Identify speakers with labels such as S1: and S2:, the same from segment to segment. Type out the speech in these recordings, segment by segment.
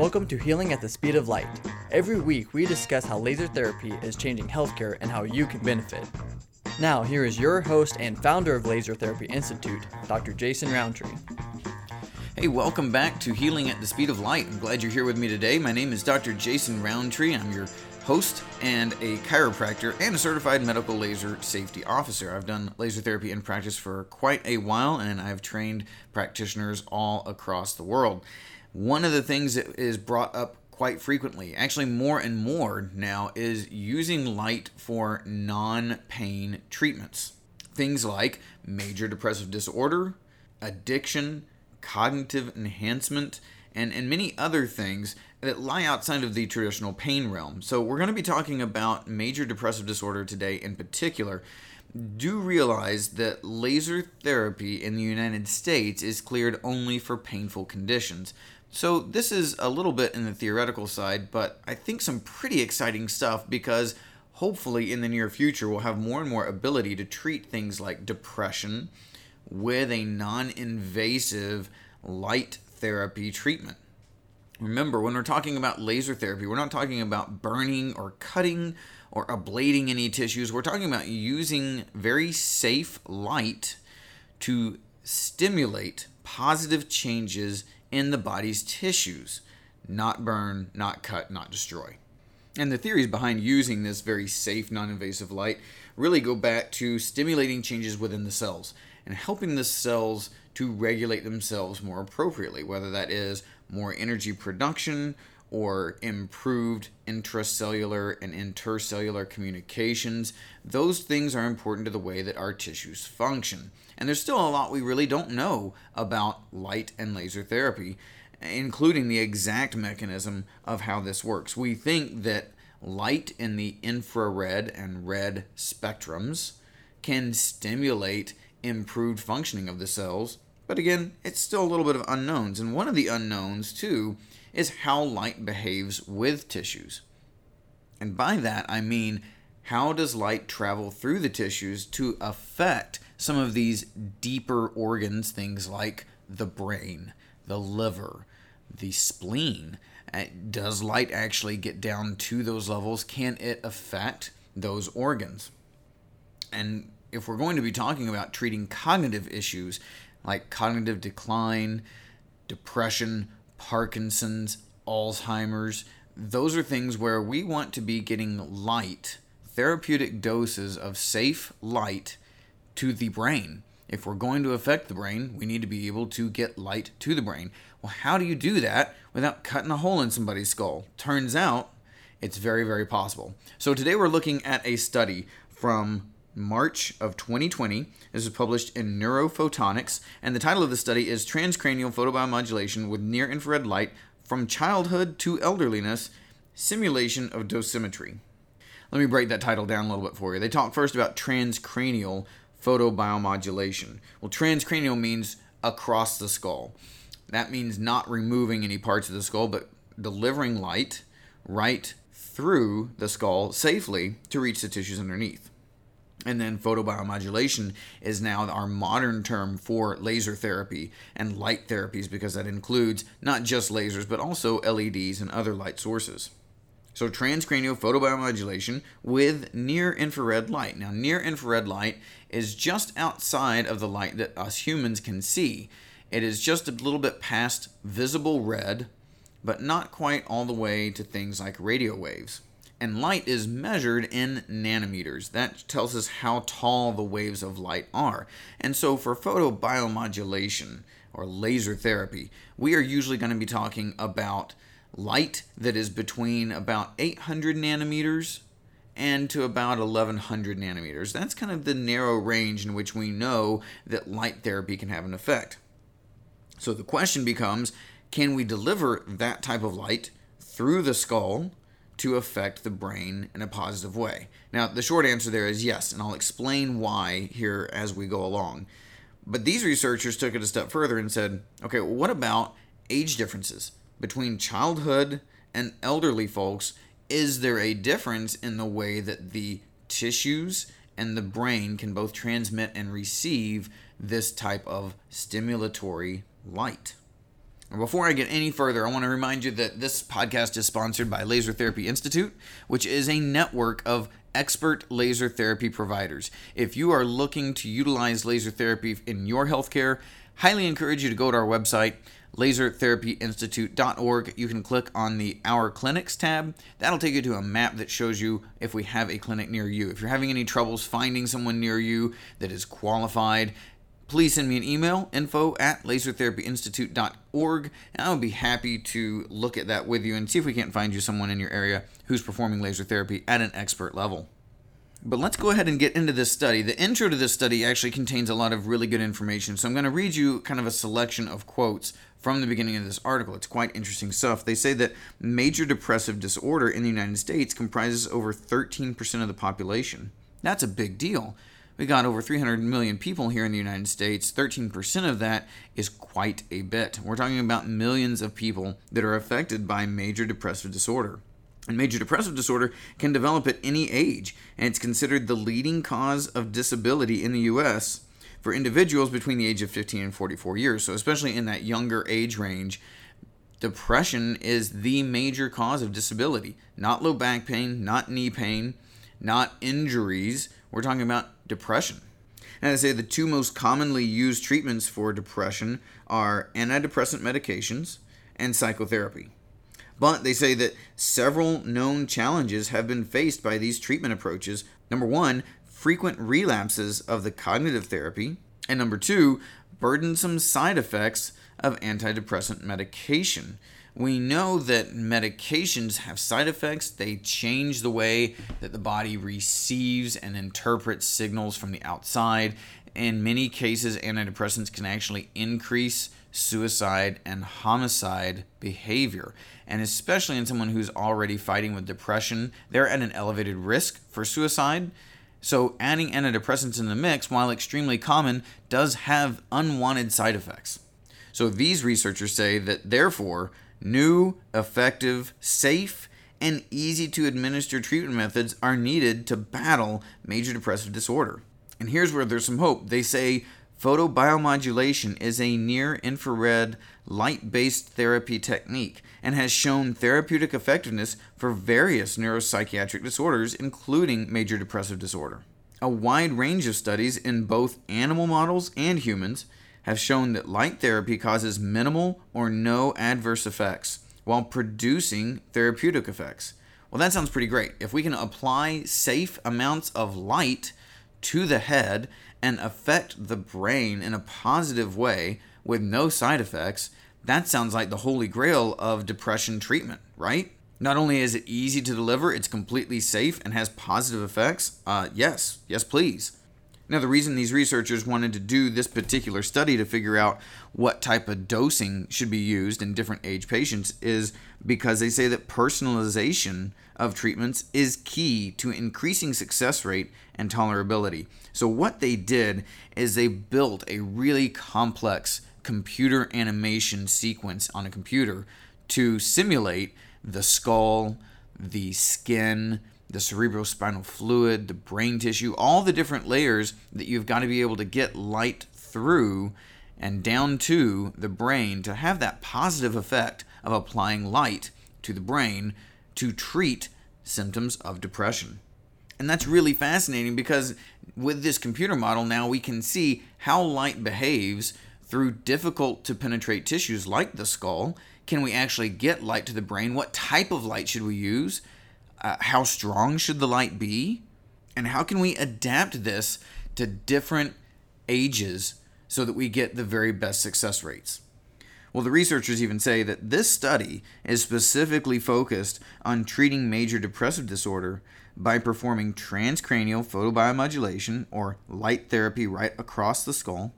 S1: Welcome to Healing at the Speed of Light. Every week, we discuss how laser therapy is changing healthcare and how you can benefit. Now, here is your host and founder of Laser Therapy Institute, Dr. Jason Roundtree.
S2: Hey, welcome back to Healing at the Speed of Light. I'm glad you're here with me today. My name is Dr. Jason Roundtree. I'm your host and a chiropractor and a certified medical laser safety officer. I've done laser therapy in practice for quite a while and I've trained practitioners all across the world. One of the things that is brought up quite frequently, actually more and more now, is using light for non pain treatments. Things like major depressive disorder, addiction, cognitive enhancement, and, and many other things that lie outside of the traditional pain realm. So, we're going to be talking about major depressive disorder today in particular. Do realize that laser therapy in the United States is cleared only for painful conditions. So, this is a little bit in the theoretical side, but I think some pretty exciting stuff because hopefully in the near future we'll have more and more ability to treat things like depression with a non invasive light therapy treatment. Remember, when we're talking about laser therapy, we're not talking about burning or cutting or ablating any tissues. We're talking about using very safe light to stimulate positive changes in the body's tissues, not burn, not cut, not destroy. And the theories behind using this very safe, non invasive light really go back to stimulating changes within the cells and helping the cells to regulate themselves more appropriately, whether that is more energy production or improved intracellular and intercellular communications. Those things are important to the way that our tissues function. And there's still a lot we really don't know about light and laser therapy, including the exact mechanism of how this works. We think that light in the infrared and red spectrums can stimulate improved functioning of the cells. But again, it's still a little bit of unknowns. And one of the unknowns, too, is how light behaves with tissues. And by that, I mean how does light travel through the tissues to affect some of these deeper organs, things like the brain, the liver, the spleen? Uh, does light actually get down to those levels? Can it affect those organs? And if we're going to be talking about treating cognitive issues like cognitive decline, depression, Parkinson's, Alzheimer's, those are things where we want to be getting light, therapeutic doses of safe light to the brain. If we're going to affect the brain, we need to be able to get light to the brain. Well, how do you do that without cutting a hole in somebody's skull? Turns out it's very, very possible. So today we're looking at a study from March of 2020. This was published in Neurophotonics, and the title of the study is Transcranial Photobiomodulation with Near Infrared Light from Childhood to Elderliness Simulation of Dosimetry. Let me break that title down a little bit for you. They talk first about transcranial photobiomodulation. Well, transcranial means across the skull. That means not removing any parts of the skull, but delivering light right through the skull safely to reach the tissues underneath. And then photobiomodulation is now our modern term for laser therapy and light therapies because that includes not just lasers but also LEDs and other light sources. So, transcranial photobiomodulation with near infrared light. Now, near infrared light is just outside of the light that us humans can see. It is just a little bit past visible red, but not quite all the way to things like radio waves and light is measured in nanometers. That tells us how tall the waves of light are. And so for photobiomodulation or laser therapy, we are usually going to be talking about light that is between about 800 nanometers and to about 1100 nanometers. That's kind of the narrow range in which we know that light therapy can have an effect. So the question becomes can we deliver that type of light through the skull to affect the brain in a positive way? Now, the short answer there is yes, and I'll explain why here as we go along. But these researchers took it a step further and said, okay, well, what about age differences between childhood and elderly folks? Is there a difference in the way that the tissues and the brain can both transmit and receive this type of stimulatory light? Before I get any further, I want to remind you that this podcast is sponsored by Laser Therapy Institute, which is a network of expert laser therapy providers. If you are looking to utilize laser therapy in your healthcare, highly encourage you to go to our website lasertherapyinstitute.org. You can click on the Our Clinics tab. That'll take you to a map that shows you if we have a clinic near you. If you're having any troubles finding someone near you that is qualified, please send me an email info at lasertherapyinstitute.org and i'll be happy to look at that with you and see if we can't find you someone in your area who's performing laser therapy at an expert level but let's go ahead and get into this study. The intro to this study actually contains a lot of really good information. So I'm going to read you kind of a selection of quotes from the beginning of this article. It's quite interesting stuff. They say that major depressive disorder in the United States comprises over 13% of the population. That's a big deal. We got over 300 million people here in the United States. 13% of that is quite a bit. We're talking about millions of people that are affected by major depressive disorder. And major depressive disorder can develop at any age, and it's considered the leading cause of disability in the U.S. for individuals between the age of 15 and 44 years. So, especially in that younger age range, depression is the major cause of disability. Not low back pain, not knee pain, not injuries. We're talking about depression. And I say the two most commonly used treatments for depression are antidepressant medications and psychotherapy. But they say that several known challenges have been faced by these treatment approaches. Number one, frequent relapses of the cognitive therapy. And number two, burdensome side effects of antidepressant medication. We know that medications have side effects. They change the way that the body receives and interprets signals from the outside. In many cases, antidepressants can actually increase suicide and homicide behavior. And especially in someone who's already fighting with depression, they're at an elevated risk for suicide. So, adding antidepressants in the mix, while extremely common, does have unwanted side effects. So, these researchers say that therefore, new, effective, safe, and easy to administer treatment methods are needed to battle major depressive disorder. And here's where there's some hope. They say Photobiomodulation is a near infrared light based therapy technique and has shown therapeutic effectiveness for various neuropsychiatric disorders, including major depressive disorder. A wide range of studies in both animal models and humans have shown that light therapy causes minimal or no adverse effects while producing therapeutic effects. Well, that sounds pretty great. If we can apply safe amounts of light to the head and affect the brain in a positive way with no side effects, that sounds like the holy grail of depression treatment, right? Not only is it easy to deliver, it's completely safe and has positive effects. Uh, yes, yes, please. Now, the reason these researchers wanted to do this particular study to figure out what type of dosing should be used in different age patients is because they say that personalization of treatments is key to increasing success rate and tolerability. So, what they did is they built a really complex computer animation sequence on a computer to simulate the skull, the skin, the cerebrospinal fluid, the brain tissue, all the different layers that you've got to be able to get light through and down to the brain to have that positive effect of applying light to the brain to treat symptoms of depression. And that's really fascinating because with this computer model now we can see how light behaves through difficult to penetrate tissues like the skull. Can we actually get light to the brain? What type of light should we use? Uh, how strong should the light be? And how can we adapt this to different ages so that we get the very best success rates? Well, the researchers even say that this study is specifically focused on treating major depressive disorder by performing transcranial photobiomodulation or light therapy right across the skull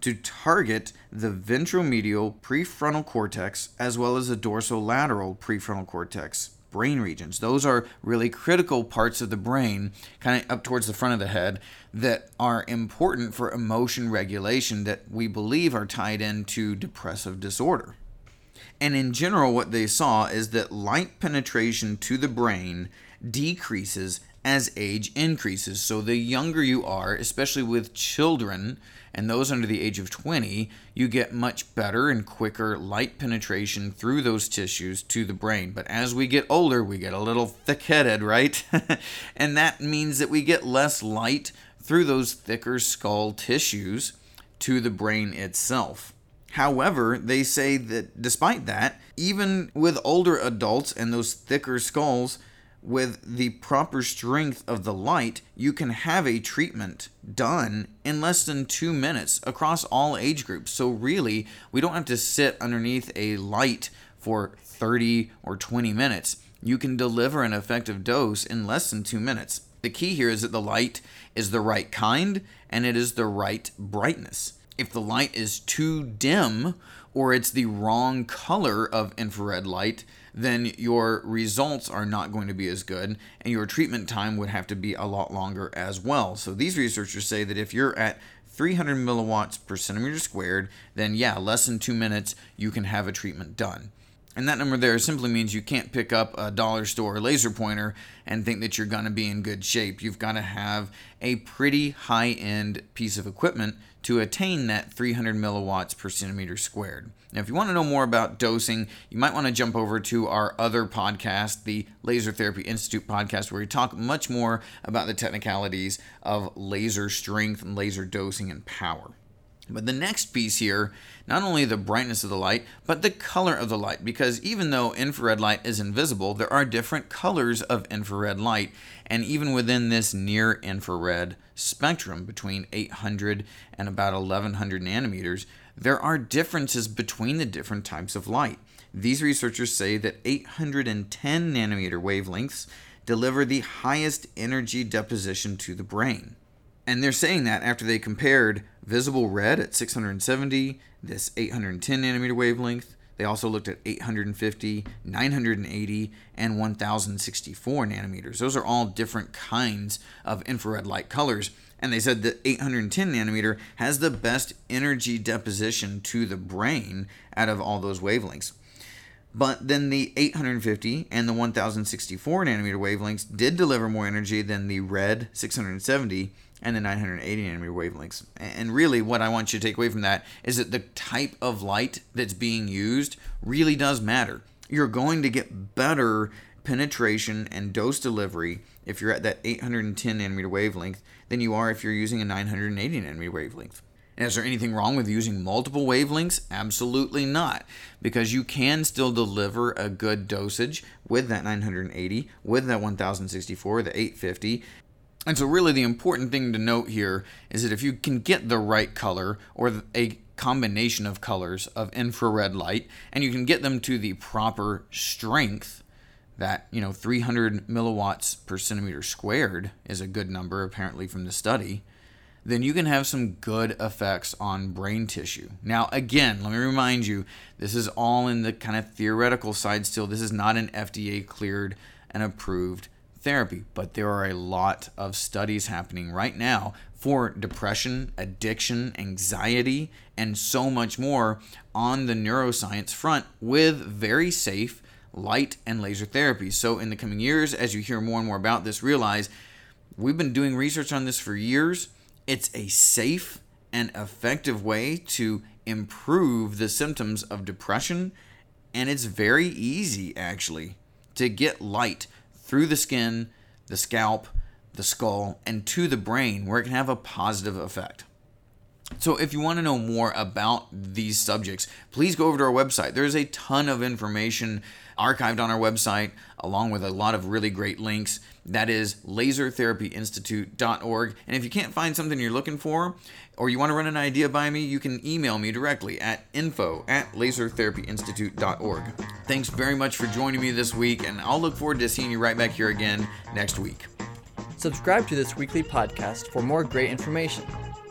S2: to target the ventromedial prefrontal cortex as well as the dorsolateral prefrontal cortex brain regions. Those are really critical parts of the brain, kind of up towards the front of the head, that are important for emotion regulation that we believe are tied into depressive disorder. And in general, what they saw is that light penetration to the brain decreases as age increases. So the younger you are, especially with children and those under the age of 20, you get much better and quicker light penetration through those tissues to the brain. But as we get older, we get a little thick headed, right? and that means that we get less light through those thicker skull tissues to the brain itself. However, they say that despite that, even with older adults and those thicker skulls, with the proper strength of the light, you can have a treatment done in less than two minutes across all age groups. So, really, we don't have to sit underneath a light for 30 or 20 minutes. You can deliver an effective dose in less than two minutes. The key here is that the light is the right kind and it is the right brightness. If the light is too dim or it's the wrong color of infrared light, then your results are not going to be as good and your treatment time would have to be a lot longer as well. So these researchers say that if you're at 300 milliwatts per centimeter squared, then yeah, less than two minutes, you can have a treatment done. And that number there simply means you can't pick up a dollar store laser pointer and think that you're going to be in good shape. You've got to have a pretty high end piece of equipment to attain that 300 milliwatts per centimeter squared. Now, if you want to know more about dosing, you might want to jump over to our other podcast, the Laser Therapy Institute podcast, where we talk much more about the technicalities of laser strength and laser dosing and power. But the next piece here, not only the brightness of the light, but the color of the light, because even though infrared light is invisible, there are different colors of infrared light, and even within this near infrared spectrum between 800 and about 1100 nanometers, there are differences between the different types of light. These researchers say that 810 nanometer wavelengths deliver the highest energy deposition to the brain. And they're saying that after they compared visible red at 670, this 810 nanometer wavelength. They also looked at 850, 980, and 1064 nanometers. Those are all different kinds of infrared light colors. And they said that 810 nanometer has the best energy deposition to the brain out of all those wavelengths. But then the 850 and the 1064 nanometer wavelengths did deliver more energy than the red 670 and the 980 nanometer wavelengths. And really, what I want you to take away from that is that the type of light that's being used really does matter. You're going to get better penetration and dose delivery if you're at that 810 nanometer wavelength than you are if you're using a 980 nanometer wavelength. And is there anything wrong with using multiple wavelengths? Absolutely not, because you can still deliver a good dosage with that 980, with that 1064, the 850, and so, really, the important thing to note here is that if you can get the right color or a combination of colors of infrared light and you can get them to the proper strength, that, you know, 300 milliwatts per centimeter squared is a good number, apparently, from the study, then you can have some good effects on brain tissue. Now, again, let me remind you, this is all in the kind of theoretical side still. This is not an FDA cleared and approved therapy, but there are a lot of studies happening right now for depression, addiction, anxiety, and so much more on the neuroscience front with very safe light and laser therapy. So, in the coming years, as you hear more and more about this, realize we've been doing research on this for years. It's a safe and effective way to improve the symptoms of depression, and it's very easy actually to get light through the skin, the scalp, the skull, and to the brain where it can have a positive effect. So, if you want to know more about these subjects, please go over to our website. There's a ton of information archived on our website, along with a lot of really great links. That is lasertherapyinstitute.org. And if you can't find something you're looking for, or you want to run an idea by me, you can email me directly at info at lasertherapyinstitute.org. Thanks very much for joining me this week, and I'll look forward to seeing you right back here again next week.
S1: Subscribe to this weekly podcast for more great information.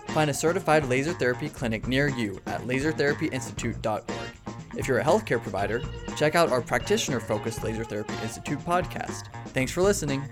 S1: Find a certified laser therapy clinic near you at lasertherapyinstitute.org. If you're a healthcare provider, check out our practitioner focused Laser Therapy Institute podcast. Thanks for listening.